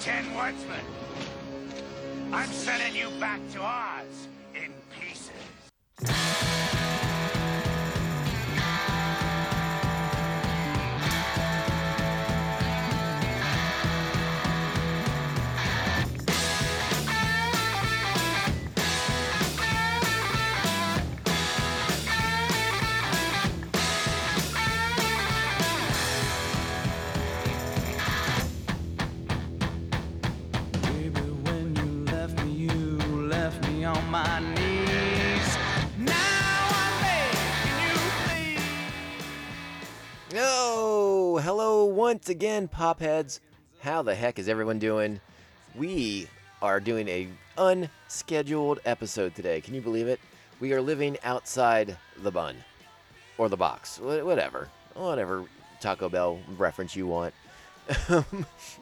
Ten Wordsman. I'm sending you back to Oz once again, popheads. How the heck is everyone doing? We are doing a unscheduled episode today. Can you believe it? We are living outside the bun or the box, whatever, whatever Taco Bell reference you want.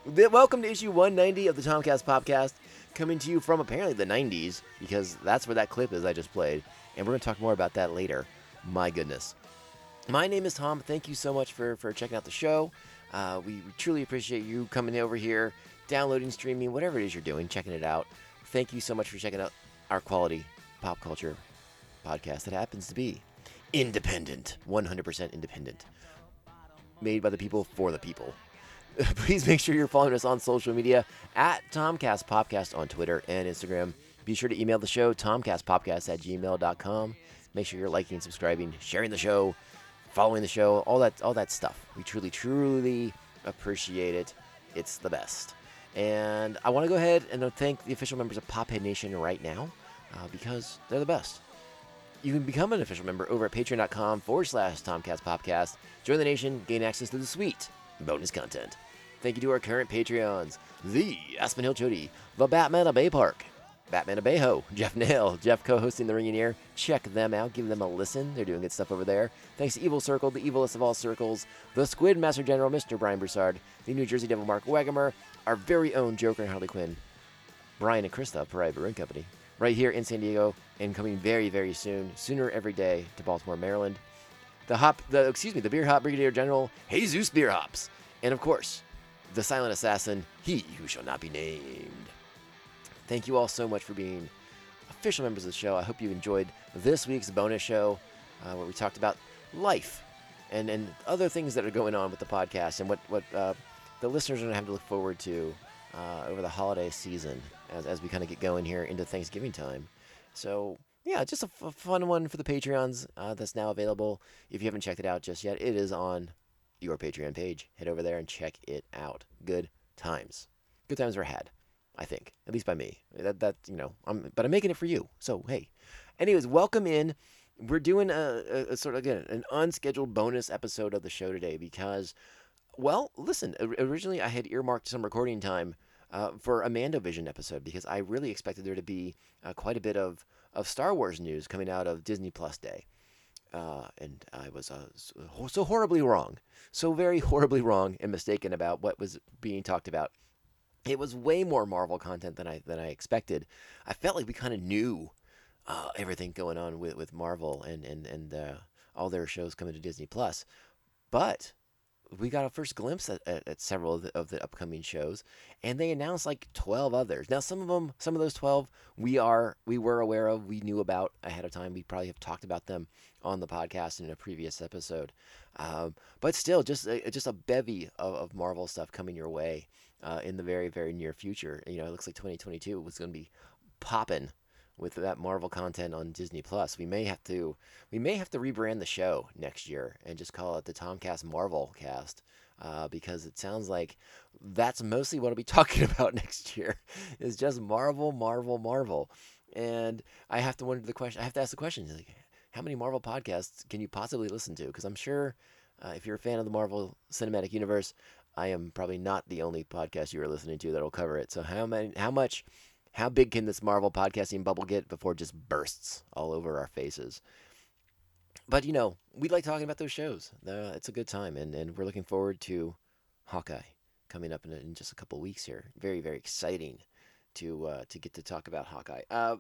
Welcome to issue 190 of the Tomcast Podcast, coming to you from apparently the 90s because that's where that clip is I just played, and we're going to talk more about that later. My goodness. My name is Tom. Thank you so much for, for checking out the show. Uh, we truly appreciate you coming over here, downloading, streaming, whatever it is you're doing, checking it out. Thank you so much for checking out our quality pop culture podcast that happens to be independent, 100% independent, made by the people for the people. Please make sure you're following us on social media at Tomcast Podcast on Twitter and Instagram. Be sure to email the show, tomcastpopcast at gmail.com. Make sure you're liking, subscribing, sharing the show, following the show, all that all that stuff. We truly, truly appreciate it. It's the best. And I want to go ahead and thank the official members of Pophead Nation right now uh, because they're the best. You can become an official member over at patreon.com forward slash Tomcast Podcast. Join the nation, gain access to the sweet bonus content. Thank you to our current Patreons the Aspen Hill Chody, the Batman of Bay Park, Batman Abejo, Jeff Nail, Jeff co hosting The Ring Ringing Ear. Check them out, give them a listen. They're doing good stuff over there. Thanks to Evil Circle, the evilest of all circles, the Squid Master General, Mr. Brian Broussard, the New Jersey Devil Mark Wagamer, our very own Joker and Harley Quinn, Brian and Krista, Pariah Brewing Company, right here in San Diego, and coming very, very soon, sooner every day to Baltimore, Maryland. The hop, the excuse me, the Beer Hop Brigadier General Jesus Beer Hops, and of course, the silent assassin, he who shall not be named. Thank you all so much for being official members of the show. I hope you enjoyed this week's bonus show, uh, where we talked about life and and other things that are going on with the podcast and what what uh, the listeners are going to have to look forward to uh, over the holiday season as, as we kind of get going here into Thanksgiving time. So yeah, just a fun one for the Patreons uh, that's now available. If you haven't checked it out just yet, it is on your Patreon page. Head over there and check it out. Good times. Good times were had, I think, at least by me. That that you know, I'm but I'm making it for you. So hey, anyways, welcome in. We're doing a, a, a sort of again an unscheduled bonus episode of the show today because, well, listen. Originally, I had earmarked some recording time uh, for a MandoVision episode because I really expected there to be uh, quite a bit of of Star Wars news coming out of Disney Plus Day uh, and I was uh, so, so horribly wrong, so very horribly wrong and mistaken about what was being talked about. It was way more Marvel content than I than I expected. I felt like we kind of knew uh, everything going on with, with Marvel and and and uh, all their shows coming to Disney Plus, but we got a first glimpse at, at, at several of the, of the upcoming shows, and they announced like twelve others. Now, some of them, some of those twelve, we are we were aware of, we knew about ahead of time. We probably have talked about them on the podcast in a previous episode, um, but still, just a, just a bevy of, of Marvel stuff coming your way uh, in the very very near future. You know, it looks like 2022 was going to be popping with that Marvel content on Disney Plus. We may have to we may have to rebrand the show next year and just call it the Tomcast Marvel Cast. Uh, because it sounds like that's mostly what I'll be talking about next year is just Marvel, Marvel, Marvel. And I have to wonder the question. I have to ask the question: like, how many Marvel podcasts can you possibly listen to? Because I'm sure uh, if you're a fan of the Marvel Cinematic Universe, I am probably not the only podcast you are listening to that will cover it. So how many? How much? How big can this Marvel podcasting bubble get before it just bursts all over our faces? But you know, we like talking about those shows. Uh, it's a good time, and, and we're looking forward to Hawkeye coming up in, in just a couple weeks here. Very very exciting to uh, to get to talk about Hawkeye. Uh,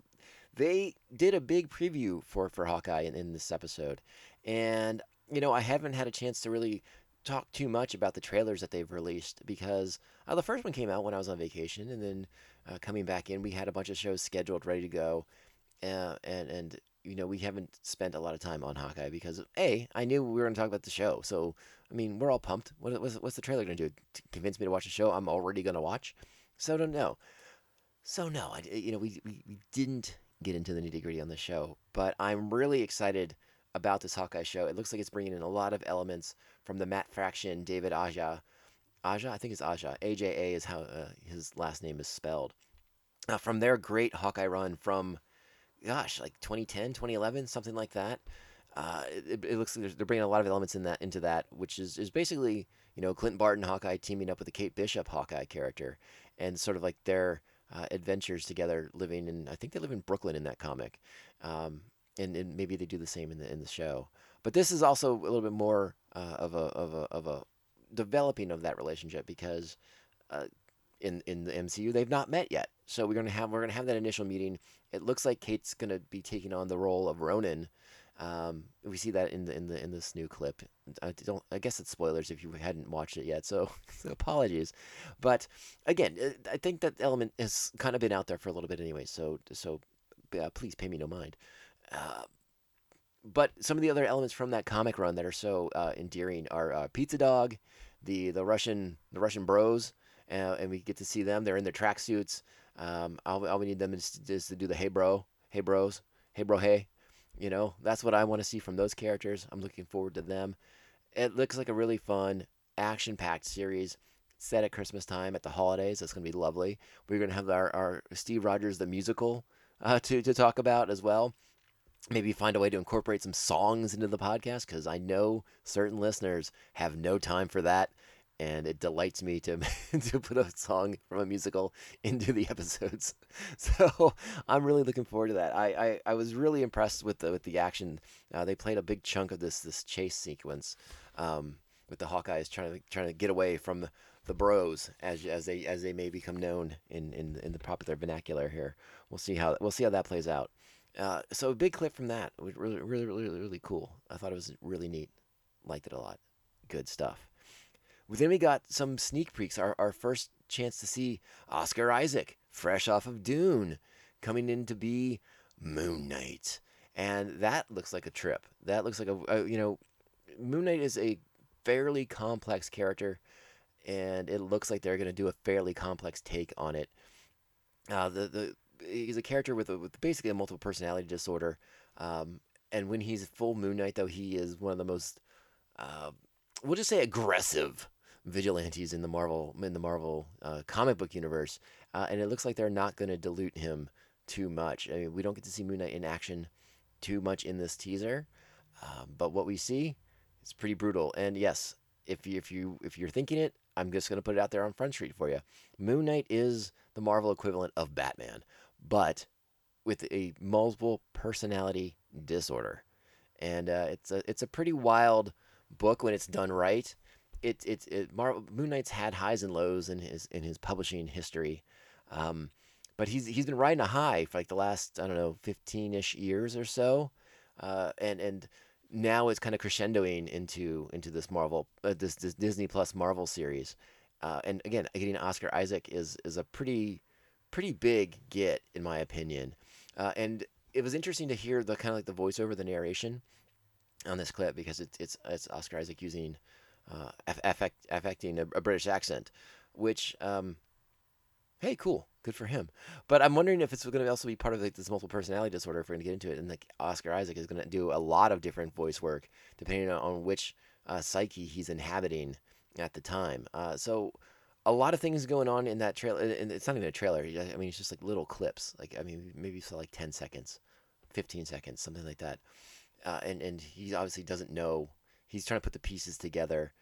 they did a big preview for for Hawkeye in, in this episode, and you know I haven't had a chance to really talk too much about the trailers that they've released because uh, the first one came out when I was on vacation, and then uh, coming back in, we had a bunch of shows scheduled, ready to go, uh, and and you know we haven't spent a lot of time on Hawkeye because a I knew we were going to talk about the show, so I mean we're all pumped. What, what's, what's the trailer going to do? To convince me to watch a show I'm already going to watch? So don't know. So no, I, you know we, we we didn't get into the nitty gritty on the show, but I'm really excited about this Hawkeye show. It looks like it's bringing in a lot of elements from the Matt Fraction, David Aja. Aja, I think it's Aja. AJA is how uh, his last name is spelled. Uh, from their great Hawkeye run from, gosh, like 2010, 2011, something like that. Uh, it, it, looks like they're bringing a lot of elements in that into that, which is, is basically you know Clint Barton Hawkeye teaming up with the Kate Bishop Hawkeye character, and sort of like their uh, adventures together, living in I think they live in Brooklyn in that comic, um, and, and maybe they do the same in the in the show. But this is also a little bit more uh, of a of a of a developing of that relationship because uh, in in the MCU they've not met yet. So we're gonna have we're gonna have that initial meeting. It looks like Kate's gonna be taking on the role of Ronin. Um, we see that in the in the in this new clip. I don't. I guess it's spoilers if you hadn't watched it yet. So, apologies. But again, uh, I think that element has kind of been out there for a little bit anyway. So so uh, please pay me no mind. Uh, but some of the other elements from that comic run that are so uh, endearing are uh, Pizza Dog, the the Russian the Russian Bros, uh, and we get to see them. They're in their tracksuits. Um, all, all we need them is, is, to do the Hey Bro, Hey Bros, Hey Bro, Hey. You know, that's what I want to see from those characters. I'm looking forward to them. It looks like a really fun, action-packed series set at Christmas time at the holidays. That's going to be lovely. We're going to have our, our Steve Rogers the musical uh, to to talk about as well maybe find a way to incorporate some songs into the podcast because I know certain listeners have no time for that. And it delights me to to put a song from a musical into the episodes, so I'm really looking forward to that. I, I, I was really impressed with the with the action. Uh, they played a big chunk of this this chase sequence um, with the Hawkeyes trying to trying to get away from the, the Bros as as they as they may become known in, in in the popular vernacular here. We'll see how we'll see how that plays out. Uh, so a big clip from that was really, really, really, really cool. I thought it was really neat. Liked it a lot. Good stuff. Then we got some sneak peeks. Our, our first chance to see Oscar Isaac, fresh off of Dune, coming in to be Moon Knight, and that looks like a trip. That looks like a, a you know, Moon Knight is a fairly complex character, and it looks like they're going to do a fairly complex take on it. Uh, the the he's a character with, a, with basically a multiple personality disorder. Um, and when he's full Moon Knight, though, he is one of the most, uh, we'll just say, aggressive vigilantes in the Marvel in the Marvel uh, comic book universe. Uh, and it looks like they're not going to dilute him too much. I mean, we don't get to see Moon Knight in action too much in this teaser, um, but what we see is pretty brutal. And yes, if you if you if you're thinking it, I'm just going to put it out there on Front Street for you. Moon Knight is the Marvel equivalent of Batman but with a multiple personality disorder. And uh, it's a it's a pretty wild book when it's done right. It it, it Mar- Moon Knight's had highs and lows in his in his publishing history, um, but he's he's been riding a high for like the last I don't know fifteen ish years or so, uh, and and now it's kind of crescendoing into into this Marvel uh, this this Disney Plus Marvel series, uh, and again getting Oscar Isaac is is a pretty pretty big get in my opinion. Uh, and it was interesting to hear the kind of like the voiceover, the narration on this clip because it's it's, it's Oscar Isaac using uh, affect, affecting a, a, British accent, which um, hey, cool, good for him. But I'm wondering if it's going to also be part of like this multiple personality disorder. If we're going to get into it, and like Oscar Isaac is going to do a lot of different voice work depending on which uh, psyche he's inhabiting at the time. Uh, so a lot of things going on in that trailer. And it's not even a trailer. I mean, it's just like little clips. Like I mean, maybe for like ten seconds, fifteen seconds, something like that. Uh, and and he obviously doesn't know. He's trying to put the pieces together.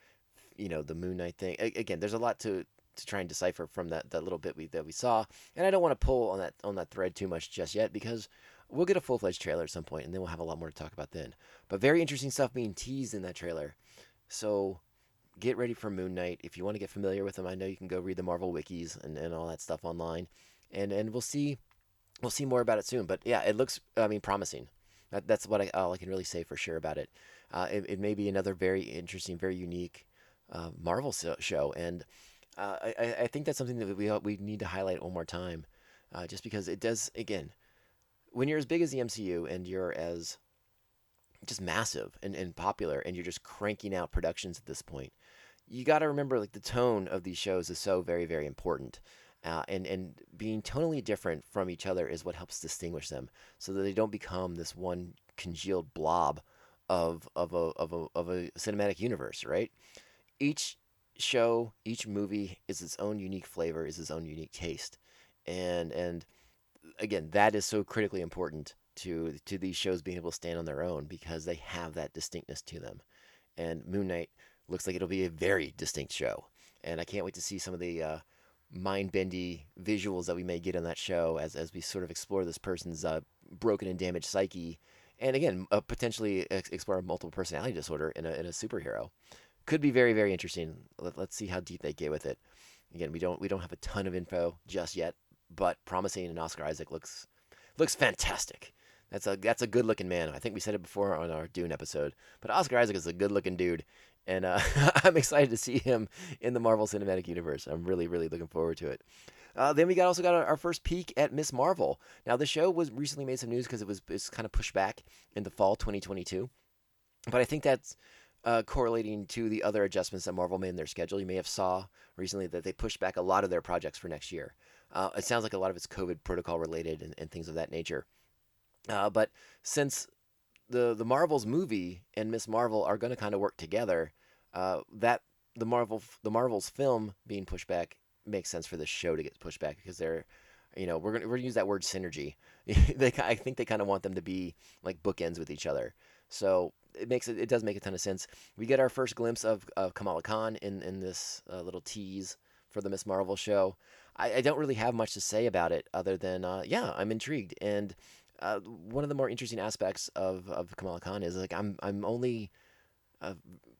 You know, the Moon Knight thing. Again, there's a lot to to try and decipher from that, that little bit we that we saw. And I don't want to pull on that on that thread too much just yet because we'll get a full fledged trailer at some point, and then we'll have a lot more to talk about then. But very interesting stuff being teased in that trailer. So get ready for Moon Knight. If you want to get familiar with him, I know you can go read the Marvel wikis and, and all that stuff online, and and we'll see we'll see more about it soon. But yeah, it looks I mean promising. That, that's what I all I can really say for sure about it. Uh, it. It may be another very interesting, very unique uh, Marvel so- show, and uh, I, I think that's something that we we need to highlight one more time, uh, just because it does again. When you're as big as the MCU and you're as just massive and, and popular and you're just cranking out productions at this point, you got to remember like the tone of these shows is so very very important. Uh, and and being tonally different from each other is what helps distinguish them, so that they don't become this one congealed blob of of a of a of a cinematic universe, right? Each show, each movie is its own unique flavor, is its own unique taste, and and again, that is so critically important to to these shows being able to stand on their own because they have that distinctness to them. And Moon Knight looks like it'll be a very distinct show, and I can't wait to see some of the uh, mind-bendy visuals that we may get on that show as as we sort of explore this person's uh, broken and damaged psyche, and again, uh, potentially ex- explore multiple personality disorder in a in a superhero. Could be very very interesting. Let, let's see how deep they get with it. Again, we don't we don't have a ton of info just yet, but promising and Oscar Isaac looks looks fantastic. That's a that's a good looking man. I think we said it before on our Dune episode, but Oscar Isaac is a good looking dude, and uh, I'm excited to see him in the Marvel Cinematic Universe. I'm really really looking forward to it. Uh, then we got also got our, first peek at Miss Marvel. Now the show was recently made some news because it was it's kind of pushed back in the fall 2022, but I think that's uh, correlating to the other adjustments that Marvel made in their schedule. You may have saw recently that they pushed back a lot of their projects for next year. Uh, it sounds like a lot of it's COVID protocol related and, and things of that nature. Uh, but since the the Marvels movie and Miss Marvel are going to kind of work together, uh, that the Marvel the Marvels film being pushed back makes sense for the show to get pushed back because they're you know we're gonna we're gonna use that word synergy. they I think they kind of want them to be like bookends with each other. So it makes it it does make a ton of sense. We get our first glimpse of, of Kamala Khan in in this uh, little tease for the Miss Marvel show. I, I, don't really have much to say about it other than uh, yeah, I'm intrigued. And uh, one of the more interesting aspects of, of Kamala Khan is like I'm I'm only uh,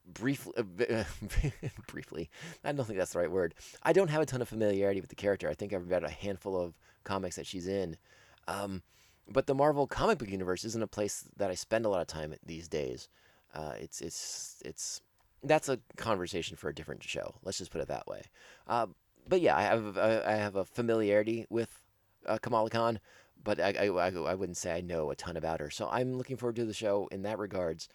briefly uh, briefly I don't think that's the right word. I don't have a ton of familiarity with the character. I think I've read a handful of comics that she's in. Um, but the Marvel comic book universe isn't a place that I spend a lot of time these days. Uh, it's it's it's that's a conversation for a different show. Let's just put it that way. Uh, but yeah, I have I have a familiarity with uh, Kamala Khan, but I, I, I wouldn't say I know a ton about her. So I'm looking forward to the show in that regards,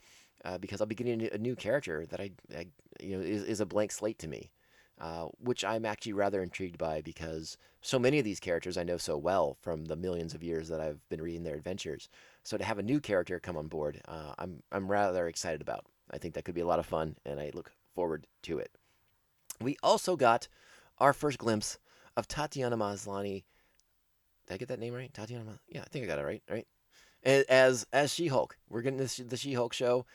uh, because I'll be getting a new character that I, I you know is, is a blank slate to me, uh, which I'm actually rather intrigued by because so many of these characters I know so well from the millions of years that I've been reading their adventures. So to have a new character come on board, uh, I'm I'm rather excited about. I think that could be a lot of fun, and I look forward to it. We also got our first glimpse of Tatiana Maslany. Did I get that name right? Tatiana. Yeah, I think I got it right. Right. As as She Hulk, we're getting this the She Hulk show.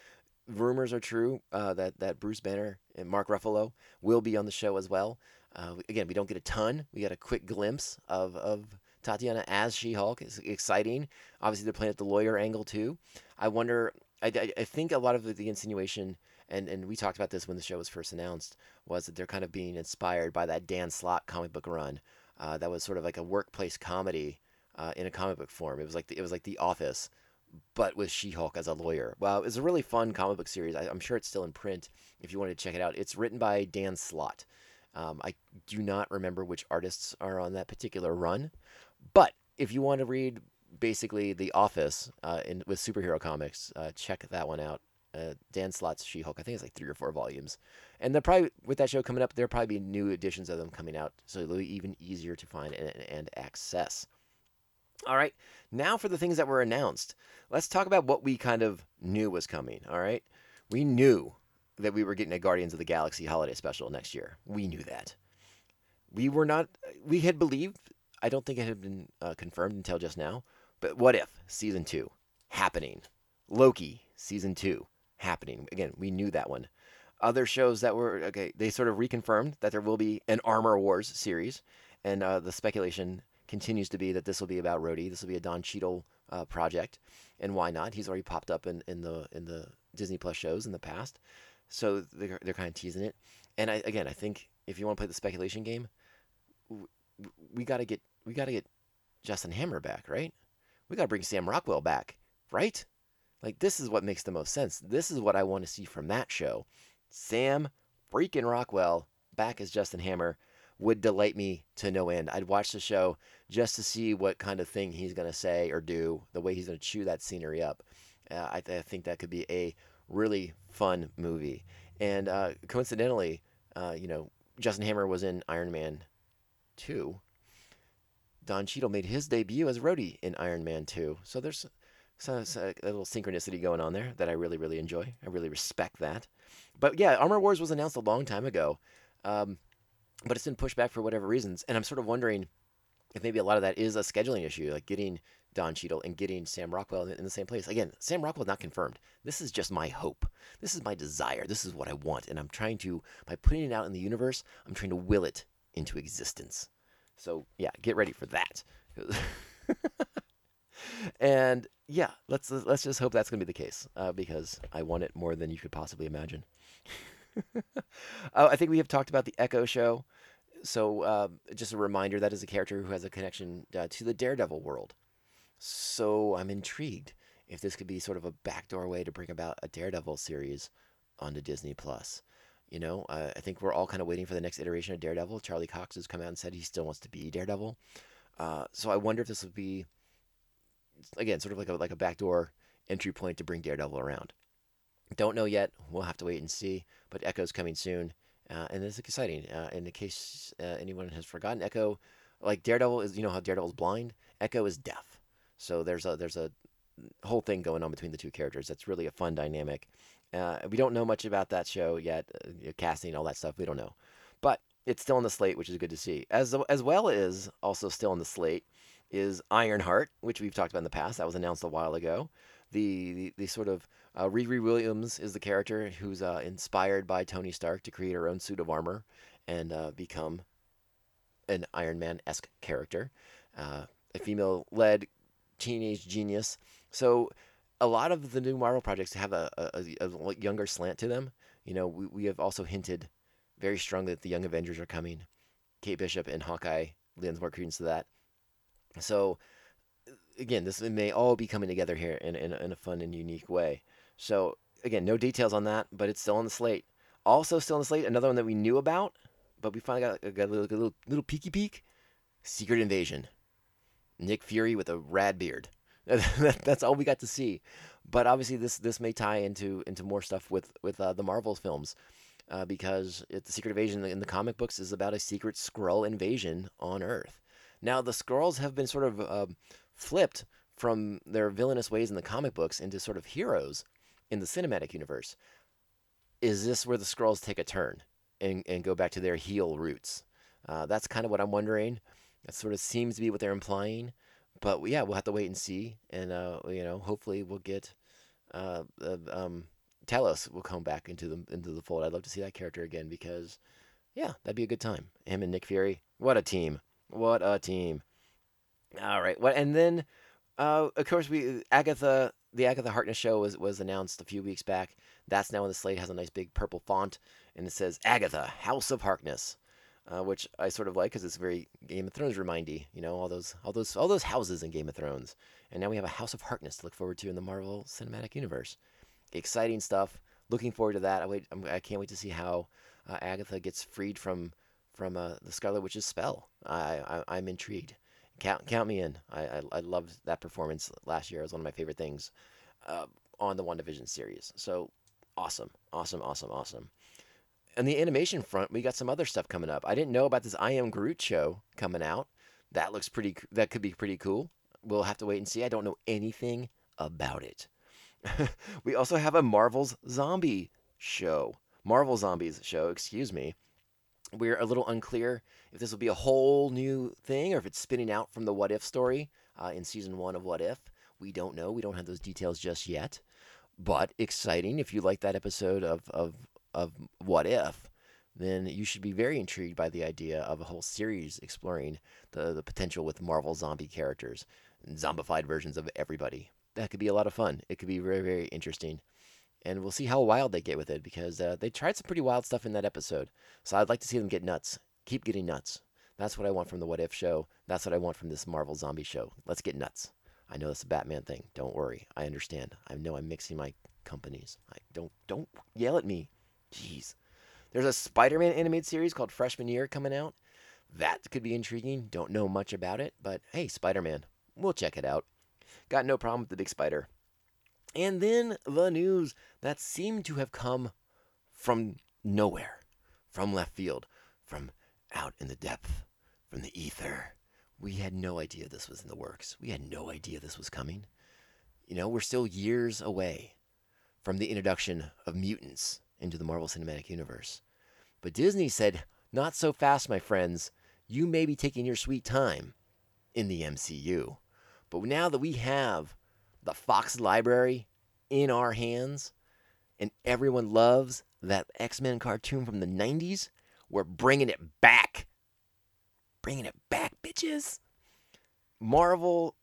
Rumors are true uh, that that Bruce Banner and Mark Ruffalo will be on the show as well. Uh, again, we don't get a ton. We got a quick glimpse of of Tatiana as She Hulk. It's exciting. Obviously, they're playing at the lawyer angle too. I wonder. I, I, think a lot of the, the insinuation and and we talked about this when the show was first announced, was that they're kind of being inspired by that Dan Slott comic book run. Uh, that was sort of like a workplace comedy uh, in a comic book form. It was like the, it was like The Office, but with She-Hulk as a lawyer. Well, it was a really fun comic book series. I, am sure it's still in print if you wanted to check it out. It's written by Dan Slott. Um, I do not remember which artists are on that particular run, but if you want to read basically The Office uh, in, with superhero comics, uh, check that one out uh, Dan Slott's She-Hulk. I think it's like three or four volumes, and they're probably with that show coming up. There'll probably be new editions of them coming out, so it'll be even easier to find and, and access. All right, now for the things that were announced. Let's talk about what we kind of knew was coming. All right, we knew that we were getting a Guardians of the Galaxy holiday special next year. We knew that. We were not. We had believed. I don't think it had been uh, confirmed until just now. But what if season two happening? Loki season two happening. Again, we knew that one. Other shows that were okay, they sort of reconfirmed that there will be an Armor Wars series, and uh, the speculation continues to be that this will be about Rhodey. This will be a Don Cheadle uh, project, and why not? He's already popped up in, in the in the Disney Plus shows in the past, so they're they're kind of teasing it. And I, again, I think if you want to play the speculation game, we, we got to get we got to get Justin Hammer back, right? We got to bring Sam Rockwell back, right? Like, this is what makes the most sense. This is what I want to see from that show. Sam freaking Rockwell back as Justin Hammer would delight me to no end. I'd watch the show just to see what kind of thing he's going to say or do, the way he's going to chew that scenery up. Uh, I, th- I, think that could be a really fun movie. And uh, coincidentally, uh, you know, Justin Hammer was in Iron Man 2. Don Cheadle made his debut as Rhodey in Iron Man 2. So there's so, so a little synchronicity going on there that I really, really enjoy. I really respect that. But yeah, Armor Wars was announced a long time ago, um, but it's been pushed back for whatever reasons. And I'm sort of wondering if maybe a lot of that is a scheduling issue, like getting Don Cheadle and getting Sam Rockwell in, the same place. Again, Sam Rockwell not confirmed. This is just my hope. This is my desire. This is what I want. And I'm trying to, by putting it out in the universe, I'm trying to will it into existence. So yeah, get ready for that. and yeah, let's let's just hope that's going to be the case uh, because I want it more than you could possibly imagine. uh, I think we have talked about the Echo show. So uh, just a reminder that is a character who has a connection uh, to the Daredevil world. So I'm intrigued if this could be sort of a backdoor way to bring about a Daredevil series onto Disney Plus. You know, uh, I think we're all kind of waiting for the next iteration of Daredevil. Charlie Cox has come out and said he still wants to be Daredevil. Uh, so I wonder if this would be again, sort of like a like a backdoor entry point to bring Daredevil around. Don't know yet. We'll have to wait and see. But Echo's coming soon, uh, and it's exciting. Uh, in the case uh, anyone has forgotten, Echo, like Daredevil is, you know how Daredevil's blind. Echo is deaf. So there's a there's a whole thing going on between the two characters. That's really a fun dynamic. Uh, we don't know much about that show yet, uh, casting, all that stuff. We don't know, but it's still on the slate, which is good to see. As as well as also still on the slate is Ironheart, which we've talked about in the past. That was announced a while ago. The the, the sort of uh, Riri Williams is the character who's uh, inspired by Tony Stark to create her own suit of armor and uh, become an Iron Man esque character, uh, a female led teenage genius. So a lot of the new Marvel projects have a, a, a younger slant to them. You know, we, we have also hinted very strongly that the Young Avengers are coming. Kate Bishop and Hawkeye lends more credence to that. So again, this may all be coming together here in, in, in, a fun and unique way. So again, no details on that, but it's still on the slate. Also still on the slate, another one that we knew about, but we finally got, got a, little, a little, little peeky peek. Secret Invasion. Nick Fury with a rad beard. That's all we got to see. But obviously, this this may tie into into more stuff with with uh, the Marvel films, uh, because it, the Secret Invasion in the comic books is about a secret Skrull invasion on Earth. Now, the Skrulls have been sort of uh, flipped from their villainous ways in the comic books into sort of heroes in the cinematic universe. Is this where the Skrulls take a turn and, and go back to their heel roots? Uh, that's kind of what I'm wondering. That sort of seems to be what they're implying. But yeah, we'll have to wait and see. And, uh, you know, hopefully we'll get. Uh, um, Talos will come back into the into the fold. I'd love to see that character again because, yeah, that'd be a good time. Him and Nick Fury, what a team! What a team. All right. What and then uh, of course we Agatha the Agatha Harkness show was was announced a few weeks back. That's now on the slate has a nice big purple font and it says Agatha House of Harkness. Uh, which I sort of like because it's very Game of Thrones remindy, you know, all those, all those, all those houses in Game of Thrones, and now we have a House of Harkness to look forward to in the Marvel Cinematic Universe. Exciting stuff. Looking forward to that. I wait. I'm, I can not wait to see how uh, Agatha gets freed from from uh, the Scarlet Witch's spell. I, I am intrigued. Count count me in. I, I, I loved that performance last year. It was one of my favorite things uh, on the WandaVision series. So awesome, awesome, awesome, awesome. On the animation front, we got some other stuff coming up. I didn't know about this I Am Groot show coming out. That looks pretty. That could be pretty cool. We'll have to wait and see. I don't know anything about it. we also have a Marvel's Zombie show. Marvel Zombies show, excuse me. We're a little unclear if this will be a whole new thing or if it's spinning out from the What If story uh, in season one of What If. We don't know. We don't have those details just yet. But exciting. If you like that episode of, of, of What If, then you should be very intrigued by the idea of a whole series exploring the, the potential with Marvel zombie characters zombified versions of everybody. That could be a lot of fun. It could be very, very interesting and we'll see how wild they get with it because uh, they tried some pretty wild stuff in that episode. So I'd like to see them get nuts. Keep getting nuts. That's what I want from the What If show. That's what I want from this Marvel zombie show. Let's get nuts. I know that's a Batman thing. Don't worry. I understand. I know I'm mixing my companies. I don't don't yell at me. Jeez. There's a Spider Man animated series called Freshman Year coming out. That could be intriguing. Don't know much about it, but hey, Spider Man. We'll check it out. Got no problem with the big spider. And then the news that seemed to have come from nowhere, from left field, from out in the depth, from the ether. We had no idea this was in the works. We had no idea this was coming. You know, we're still years away from the introduction of mutants into the Marvel Cinematic Universe. But Disney said, not so fast, my friends. You may be taking your sweet time in the MCU. But now that we have the Fox library in our hands and everyone loves that X Men cartoon from the 90s, we're bringing it back. Bringing it back, bitches. Marvel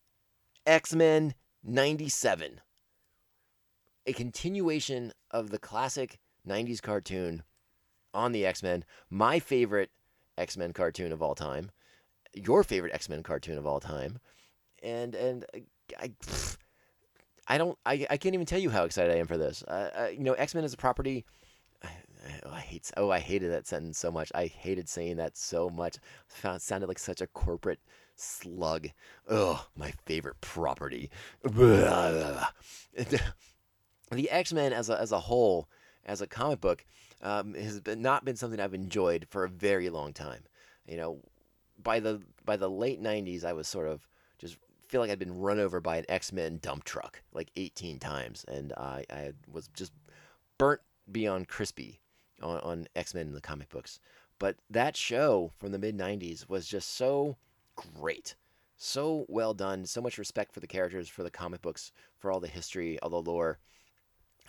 X Men 97. A continuation of the classic 90s cartoon on the X Men. My favorite X Men cartoon of all time. Your favorite X Men cartoon of all time. And, and uh, I. I don't. I, I can't even tell you how excited I am for this. Uh, uh, you know, X Men is a property. I, I, I hate. Oh, I hated that sentence so much. I hated saying that so much. It sounded like such a corporate slug. Oh, my favorite property. the X Men as a as a whole, as a comic book, um, has been, not been something I've enjoyed for a very long time. You know, by the by the late '90s, I was sort of just feel like I'd been run over by an X Men dump truck like 18 times, and I, I was just burnt beyond crispy on, on X Men in the comic books. But that show from the mid 90s was just so great. So well done. So much respect for the characters, for the comic books, for all the history, all the lore.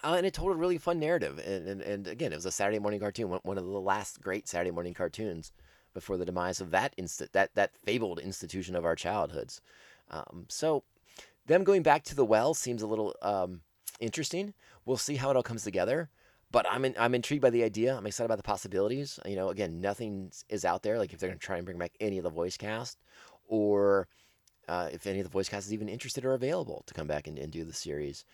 Uh, and it told a really fun narrative. And, and, and again, it was a Saturday morning cartoon, one, one of the last great Saturday morning cartoons before the demise of that inst- that that fabled institution of our childhoods. Um, so, them going back to the well seems a little um, interesting. We'll see how it all comes together. But I'm in, I'm intrigued by the idea. I'm excited about the possibilities. You know, again, nothing is out there. Like if they're going to try and bring back any of the voice cast, or uh, if any of the voice cast is even interested or available to come back and, and do the series.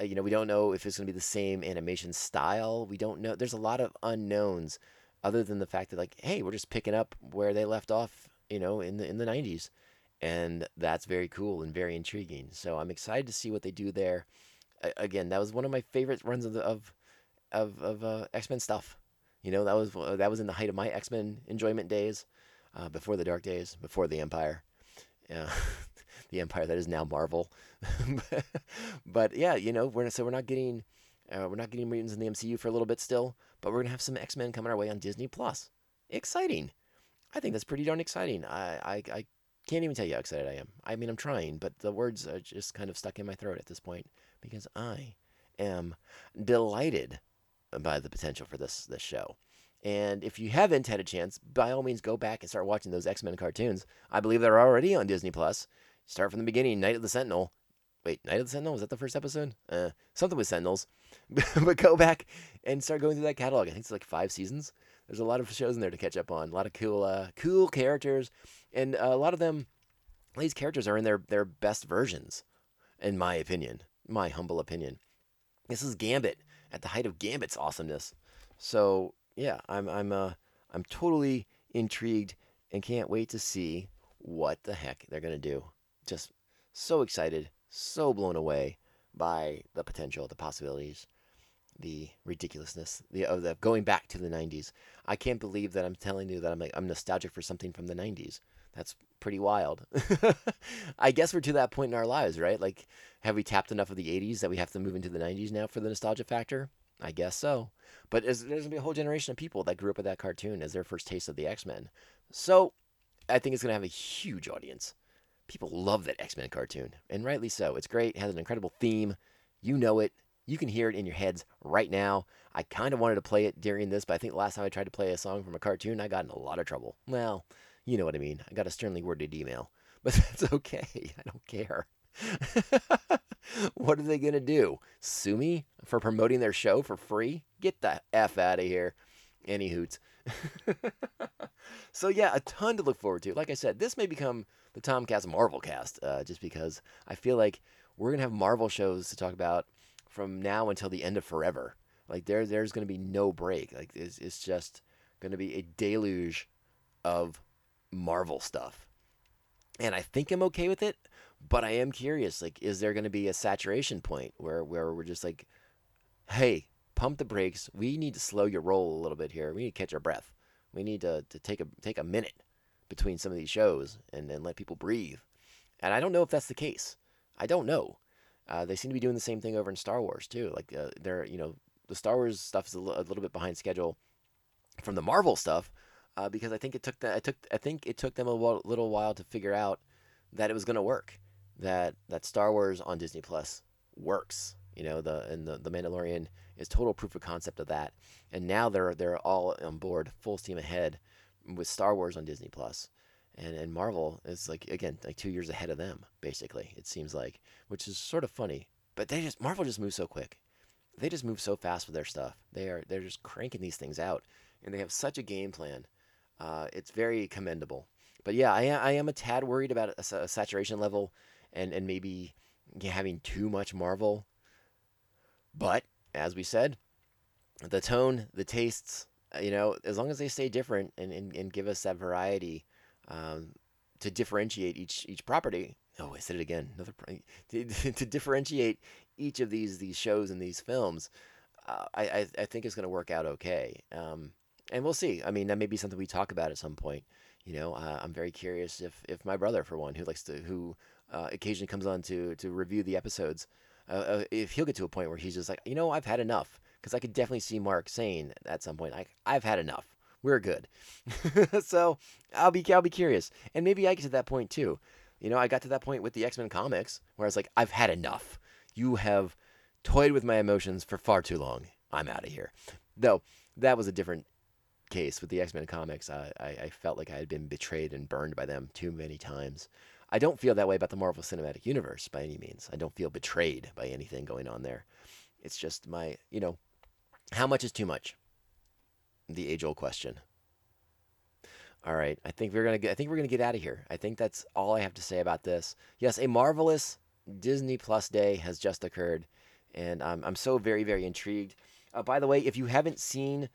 Uh, you know, we don't know if it's going to be the same animation style. We don't know. There's a lot of unknowns, other than the fact that like, hey, we're just picking up where they left off. You know, in the in the 90s and that's very cool and very intriguing. So I'm excited to see what they do there. again, that was one of my favorite runs of the, of of, of uh, X Men stuff. You know, that was that was in the height of my X Men enjoyment days, uh, before the dark days, before the Empire, yeah, the Empire that is now Marvel. but yeah, you know, we're so we're not getting uh, we're not getting mutants in the MCU for a little bit still, but we're gonna have some X Men coming our way on Disney Plus. Exciting. I think that's pretty darn exciting. I, I, I can't even tell you how excited I am. I mean, I'm trying, but the words are just kind of stuck in my throat at this point because I am delighted by the potential for this this show. And if you haven't had a chance, by all means, go back and start watching those X Men cartoons. I believe they're already on Disney Plus. Start from the beginning. Night of the Sentinel. Wait, Night of the Sentinel was that the first episode? Uh, something with Sentinels. but go back and start going through that catalog. I think it's like five seasons. There's a lot of shows in there to catch up on. A lot of cool, uh, cool characters, and a lot of them, these characters are in their their best versions, in my opinion, my humble opinion. This is Gambit at the height of Gambit's awesomeness. So yeah, I'm I'm uh I'm totally intrigued and can't wait to see what the heck they're gonna do. Just so excited, so blown away by the potential, the possibilities the ridiculousness the of the going back to the 90s. I can't believe that I'm telling you that I'm like, I'm nostalgic for something from the 90s. That's pretty wild. I guess we're to that point in our lives, right? Like, have we tapped enough of the 80s that we have to move into the 90s now for the nostalgia factor? I guess so. But there's going to be a whole generation of people that grew up with that cartoon as their first taste of the X Men. So I think it's going to have a huge audience. People love that X Men cartoon, and rightly so. It's great, it has an incredible theme. You know it. You can hear it in your heads right now. I kind of wanted to play it during this, but I think last time I tried to play a song from a cartoon, I got in a lot of trouble. Well, you know what I mean. I got a sternly worded email, but that's okay. I don't care. what are they going to do? Sue me for promoting their show for free? Get the F out of here. Any hoots. so, yeah, a ton to look forward to. Like I said, this may become the Tomcast Marvel cast uh, just because I feel like we're going to have Marvel shows to talk about from now until the end of forever. Like there, there's going to be no break. Like it's, it's just going to be a deluge of Marvel stuff, and I think I'm okay with it. But I am curious. Like, is there going to be a saturation point where where we're just like, hey, pump the brakes. We need to slow your roll a little bit here. We need to catch our breath. We need to, to take a take a minute between some of these shows and then let people breathe. And I don't know if that's the case. I don't know. Uh, they seem to be doing the same thing over in Star Wars too. Like uh, they're you know the Star Wars stuff is a, l- a little bit behind schedule from the Marvel stuff uh, because I think it took the, I took I think it took them a little while to figure out that it was going to work. That that Star Wars on Disney Plus works. You know the and the, the Mandalorian is total proof of concept of that. And now they're they're all on board, full steam ahead with Star Wars on Disney Plus. And and Marvel is like again like two years ahead of them basically. It seems like, which is sort of funny. But they just Marvel just moves so quick. They just move so fast with their stuff. They are they're just cranking these things out, and they have such a game plan. Uh, it's very commendable. But yeah, I, I am a tad worried about a, a saturation level, and and maybe having too much Marvel. But as we said, the tone, the tastes, you know, as long as they stay different and, and, and give us that variety um, to differentiate each each property. Oh, I said it again. Another to, to differentiate each of these these shows and these films. Uh, I, I I think it's going to work out okay. Um, and we'll see. I mean, that may be something we talk about at some point. You know, uh, I'm very curious if if my brother, for one, who likes to who uh, occasionally comes on to to review the episodes, uh, uh, if he'll get to a point where he's just like, you know, I've had enough. Because I could definitely see Mark saying at some point, like, I've had enough. We're good. so I'll be I'll be curious, and maybe I get to that point too. You know, I got to that point with the X Men comics where I was like, I've had enough. You have toyed with my emotions for far too long. I'm out of here. Though that was a different case with the X Men comics. I, I, I felt like I had been betrayed and burned by them too many times. I don't feel that way about the Marvel Cinematic Universe by any means. I don't feel betrayed by anything going on there. It's just my, you know, how much is too much? The age old question. All right, I think we're gonna get. I think we're gonna get out of here. I think that's all I have to say about this. Yes, a marvelous Disney Plus day has just occurred, and I'm I'm so very very intrigued. Uh, by the way, if you haven't seen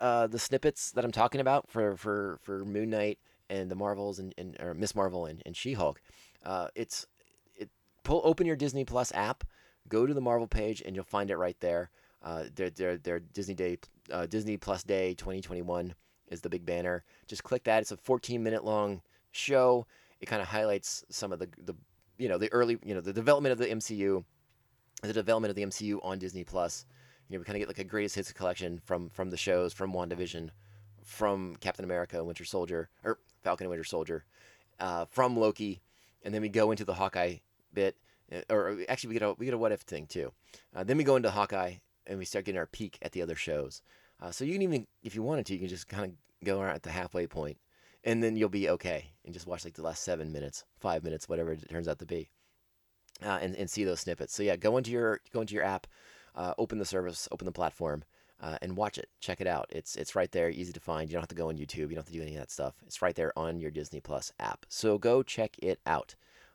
uh, the snippets that I'm talking about for for for Moon Knight and the Marvels and, and or Miss Marvel and, and She Hulk, uh, it's it pull open your Disney Plus app, go to the Marvel page, and you'll find it right there. Uh, their, their, their Disney Day, uh, Disney Plus Day 2021 is the big banner. Just click that. It's a 14 minute long show. It kind of highlights some of the, the, you know, the early, you know, the development of the MCU, the development of the MCU on Disney Plus. You know, we kind of get like a greatest hits collection from from the shows, from WandaVision, from Captain America Winter Soldier, or Falcon and Winter Soldier, uh, from Loki, and then we go into the Hawkeye bit, uh, or actually we get a we get a what if thing too. Uh, then we go into Hawkeye and we start getting our peek at the other shows. Uh, so you can even, if you wanted to, you can just kind of go around at the halfway point, and then you'll be okay, and just watch like the last seven minutes, five minutes, whatever it turns out to be, uh, and and see those snippets. So yeah, go into your go into your app, uh, open the service, open the platform, uh, and watch it. Check it out. It's it's right there, easy to find. You don't have to go on YouTube. You don't have to do any of that stuff. It's right there on your Disney Plus app. So go check it out.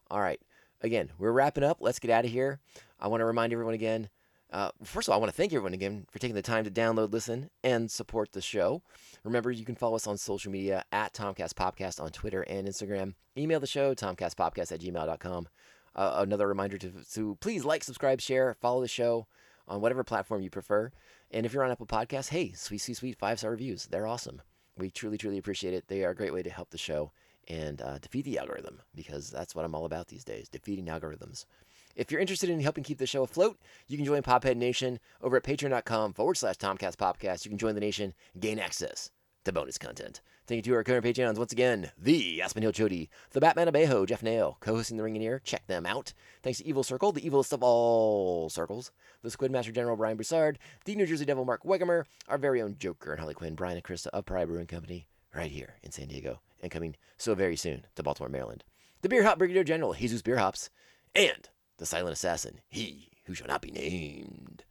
All right. Again, we're wrapping up. Let's get out of here. I want to remind everyone again. Uh, first of all, I want to thank everyone again for taking the time to download, listen, and support the show. Remember, you can follow us on social media at Tomcast Podcast on Twitter and Instagram. Email the show, tomcastpodcast at gmail.com. Uh, another reminder to, to please like, subscribe, share, follow the show on whatever platform you prefer. And if you're on Apple Podcasts, hey, sweet, sweet, sweet, five star reviews. They're awesome. We truly, truly appreciate it. They are a great way to help the show and uh, defeat the algorithm because that's what I'm all about these days defeating algorithms. If you're interested in helping keep the show afloat, you can join Pophead Nation over at patreon.com forward slash Tomcast Podcast. You can join the nation and gain access to bonus content. Thank you to our current Patreons once again, the Aspen Hill Chody, the Batman Abejo, Jeff Nail, co-hosting the Ring and Ear. Check them out. Thanks to Evil Circle, the evilest of all circles, the Squid Master General Brian Broussard, the New Jersey Devil Mark Wegemer, our very own Joker and Harley Quinn, Brian and Krista of Pariah Brewing Company, right here in San Diego, and coming so very soon to Baltimore, Maryland. The Beer Hop Brigadier General, Jesus Beer Hops, and the Silent Assassin, he who shall not be named.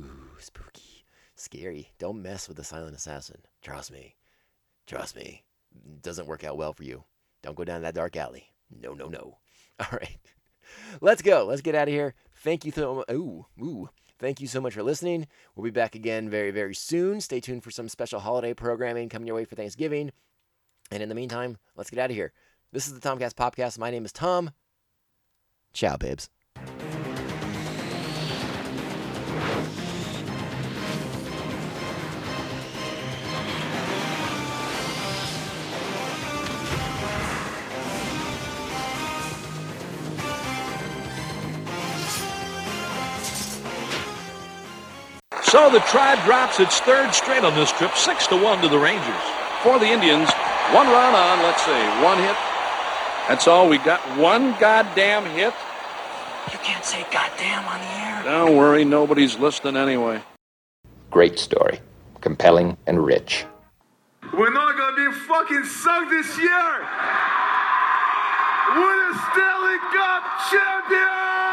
Ooh, spooky, scary. Don't mess with the Silent Assassin. Trust me. Trust me. Doesn't work out well for you. Don't go down that dark alley. No, no, no. All right. Let's go. Let's get out of here. Thank you so Ooh, ooh. Thank you so much for listening. We'll be back again very, very soon. Stay tuned for some special holiday programming coming your way for Thanksgiving. And in the meantime, let's get out of here. This is the Tomcast Podcast. My name is Tom. Ciao, babes. So the Tribe drops its third straight on this trip, six to one to the Rangers. For the Indians, one run on, let's see, one hit. That's all. We got one goddamn hit. You can't say goddamn on the air. Don't worry, nobody's listening anyway. Great story. Compelling and rich. We're not gonna be fucking sucked this year. We're the Stanley Cup champions.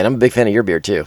And I'm a big fan of your beer, too.